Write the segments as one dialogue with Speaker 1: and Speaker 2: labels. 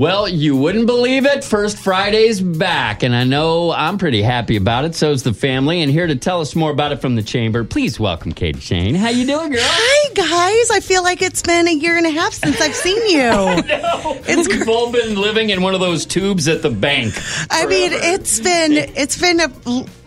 Speaker 1: Well, you wouldn't believe it. First Friday's back, and I know I'm pretty happy about it. So's the family. And here to tell us more about it from the chamber, please welcome Katie Shane. How you doing, girl?
Speaker 2: Hi guys, I feel like it's been a year and a half since I've seen you.
Speaker 1: It's We've all been living in one of those tubes at the bank.
Speaker 2: I mean, it's been it's been a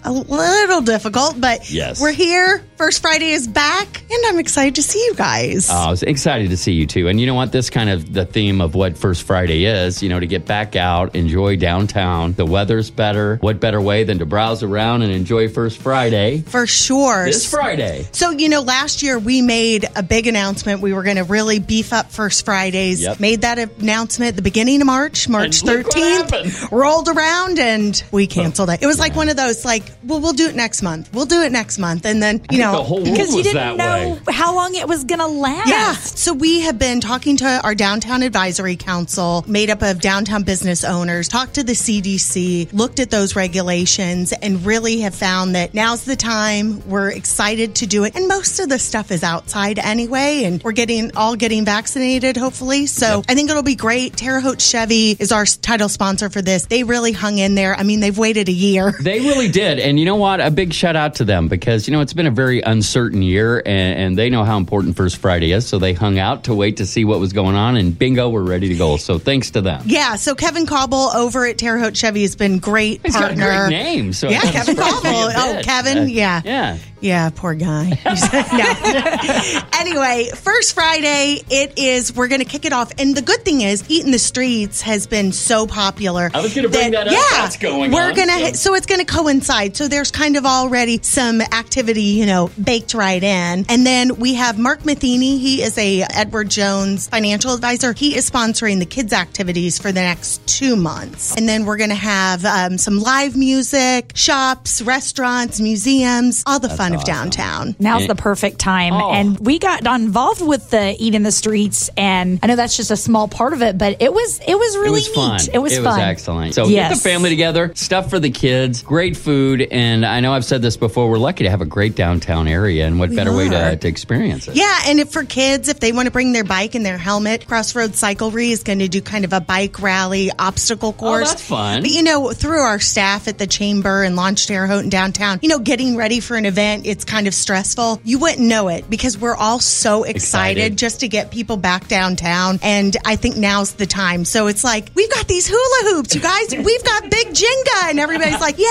Speaker 2: a little difficult, but
Speaker 1: yes.
Speaker 2: we're here. First Friday is back, and I'm excited to see you guys.
Speaker 1: Oh, I was excited to see you too. And you know what? This kind of the theme of what First Friday is, you know, to get back out, enjoy downtown. The weather's better. What better way than to browse around and enjoy First Friday?
Speaker 2: For sure.
Speaker 1: This Friday.
Speaker 2: So, you know, last year we made a big announcement. We were going to really beef up First Fridays.
Speaker 1: Yep.
Speaker 2: Made that announcement at the beginning of March, March 13th. Rolled around and we canceled it. It was yeah. like one of those, like, well, we'll do it next month. We'll do it next month. And then, you know,
Speaker 1: the
Speaker 3: because you didn't know
Speaker 1: way.
Speaker 3: how long it was going to last.
Speaker 2: Yeah. So we have been talking to our downtown advisory council, made up of downtown business owners, talked to the CDC, looked at those regulations, and really have found that now's the time. We're excited to do it. And most of the stuff is outside anyway, and we're getting all getting vaccinated, hopefully. So yep. I think it'll be great. Terre Haute Chevy is our title sponsor for this. They really hung in there. I mean, they've waited a year.
Speaker 1: They really did. And you know what? A big shout out to them because, you know, it's been a very uncertain year and, and, they know how important First Friday is. So they hung out to wait to see what was going on and bingo, we're ready to go. So thanks to them.
Speaker 2: Yeah. So Kevin Cobble over at Terre Haute Chevy has been great
Speaker 1: He's
Speaker 2: partner.
Speaker 1: got a great name. So
Speaker 2: yeah, Kevin Cobble. Oh, Kevin. Uh, yeah.
Speaker 1: Yeah.
Speaker 2: Yeah, poor guy. no. anyway, first Friday, it is, we're going to kick it off. And the good thing is, Eat in the Streets has been so popular.
Speaker 1: I was going to bring that, that
Speaker 2: up.
Speaker 1: Yeah, That's going
Speaker 2: we're
Speaker 1: on,
Speaker 2: gonna,
Speaker 1: so.
Speaker 2: so it's going to coincide. So there's kind of already some activity, you know, baked right in. And then we have Mark Matheny. He is a Edward Jones financial advisor. He is sponsoring the kids' activities for the next two months. And then we're going to have um, some live music, shops, restaurants, museums, all the That's fun awesome. of downtown.
Speaker 3: Now's the perfect time. Oh. And we got involved with the Eat in the Streets, and I know that's just a small part of it, but it was it was really
Speaker 1: it was
Speaker 3: neat. It was
Speaker 1: it
Speaker 3: fun.
Speaker 1: was excellent. So yes. get the family together, stuff for the kids, great food, and I know I've said this before. We're lucky to have a great downtown area, and what we better are. way to, to experience it?
Speaker 2: Yeah, and if for kids, if they want to bring their bike and their helmet, Crossroads Cyclery is going to do kind of a bike rally obstacle oh, course.
Speaker 1: Oh, that's fun.
Speaker 2: But you know, through our staff at the chamber and Launch Terre Haute in downtown, you know, getting ready for an event it's kind of stressful, you wouldn't know it because we're all so excited, excited, just to get people back downtown. And I think now's the time. So it's like, we've got these hula hoops, you guys. We've got big Jenga. And everybody's like, yay.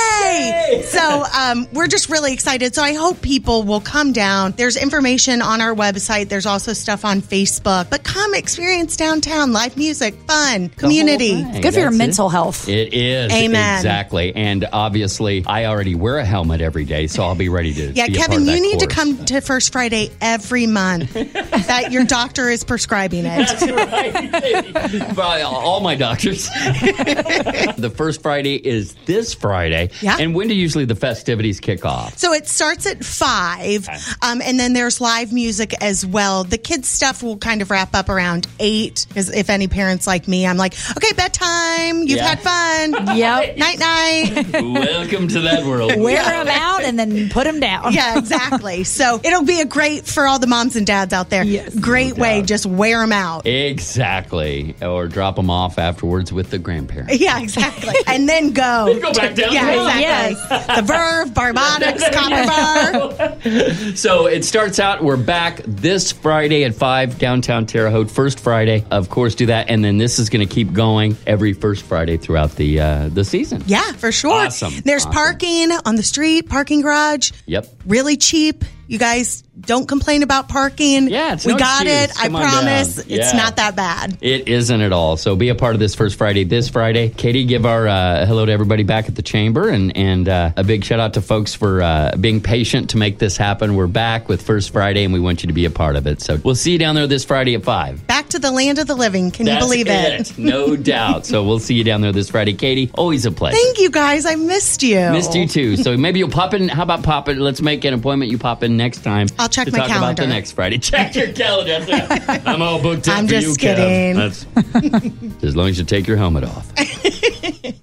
Speaker 1: yay.
Speaker 2: So um, we're just really excited. So I hope people will come down. There's information on our website. There's also stuff on Facebook. But come experience downtown, live music, fun, the community.
Speaker 3: It's good for your mental health.
Speaker 1: It is.
Speaker 2: Amen.
Speaker 1: Exactly. And obviously, I already wear a helmet every day, so I'll be ready to.
Speaker 2: Yeah, Kevin, you need to come to First Friday every month. that your doctor is prescribing it.
Speaker 1: That's right. All my doctors. the first Friday is this Friday.
Speaker 2: Yeah.
Speaker 1: And when do usually the festivities kick off?
Speaker 2: So it starts at five, okay. um, and then there's live music as well. The kids' stuff will kind of wrap up around eight. Because if any parents like me, I'm like, okay, bedtime. You've yeah. had fun.
Speaker 3: Yep.
Speaker 2: night night.
Speaker 1: Welcome to that world.
Speaker 3: Wear them out and then put them down.
Speaker 2: Yeah, exactly. So it'll be a great for all the moms and dads out there.
Speaker 3: Yes,
Speaker 2: great
Speaker 1: no
Speaker 2: way,
Speaker 1: doubt.
Speaker 2: just wear them out.
Speaker 1: Exactly. Or drop them off afterwards with the grandparents.
Speaker 2: Yeah, exactly. and then go.
Speaker 1: go back down.
Speaker 2: Yeah, exactly. Yes. The Verve, Barbadics, Copper
Speaker 1: Bar. so it starts out, we're back this Friday at 5 downtown Terre Haute. First Friday, of course, do that. And then this is going to keep going every first Friday throughout the uh, the season.
Speaker 2: Yeah, for sure.
Speaker 1: Awesome.
Speaker 2: There's
Speaker 1: awesome.
Speaker 2: parking on the street, parking garage.
Speaker 1: Yep.
Speaker 2: Really cheap. You guys don't complain about parking.
Speaker 1: Yeah, it's
Speaker 2: we
Speaker 1: no
Speaker 2: got
Speaker 1: excuse.
Speaker 2: it.
Speaker 1: Come
Speaker 2: I promise
Speaker 1: down.
Speaker 2: it's
Speaker 1: Yeah.
Speaker 2: not that bad.
Speaker 1: It isn't at all. So be a part of this first Friday. This Friday, Katie, give our uh, hello to everybody back at the chamber, and and uh, a big shout out to folks for uh, being patient to make this happen. We're back with First Friday, and we want you to be a part of it. So we'll see you down there this Friday at five.
Speaker 2: Back to the land of the living. Can
Speaker 1: That's
Speaker 2: you believe it?
Speaker 1: no doubt. So we'll see you down there this Friday, Katie. Always a pleasure.
Speaker 2: Thank you guys. I missed you.
Speaker 1: Missed you too. So maybe you'll pop in. How about pop in? Let's make an appointment. You pop in next time.
Speaker 2: I'll check my
Speaker 1: talk about
Speaker 2: calendar.
Speaker 1: the next Friday. Check your calendar. I'm all booked up
Speaker 2: I'm
Speaker 1: for
Speaker 2: just
Speaker 1: you,
Speaker 2: kidding.
Speaker 1: Kev. That's as long as you take your helmet off.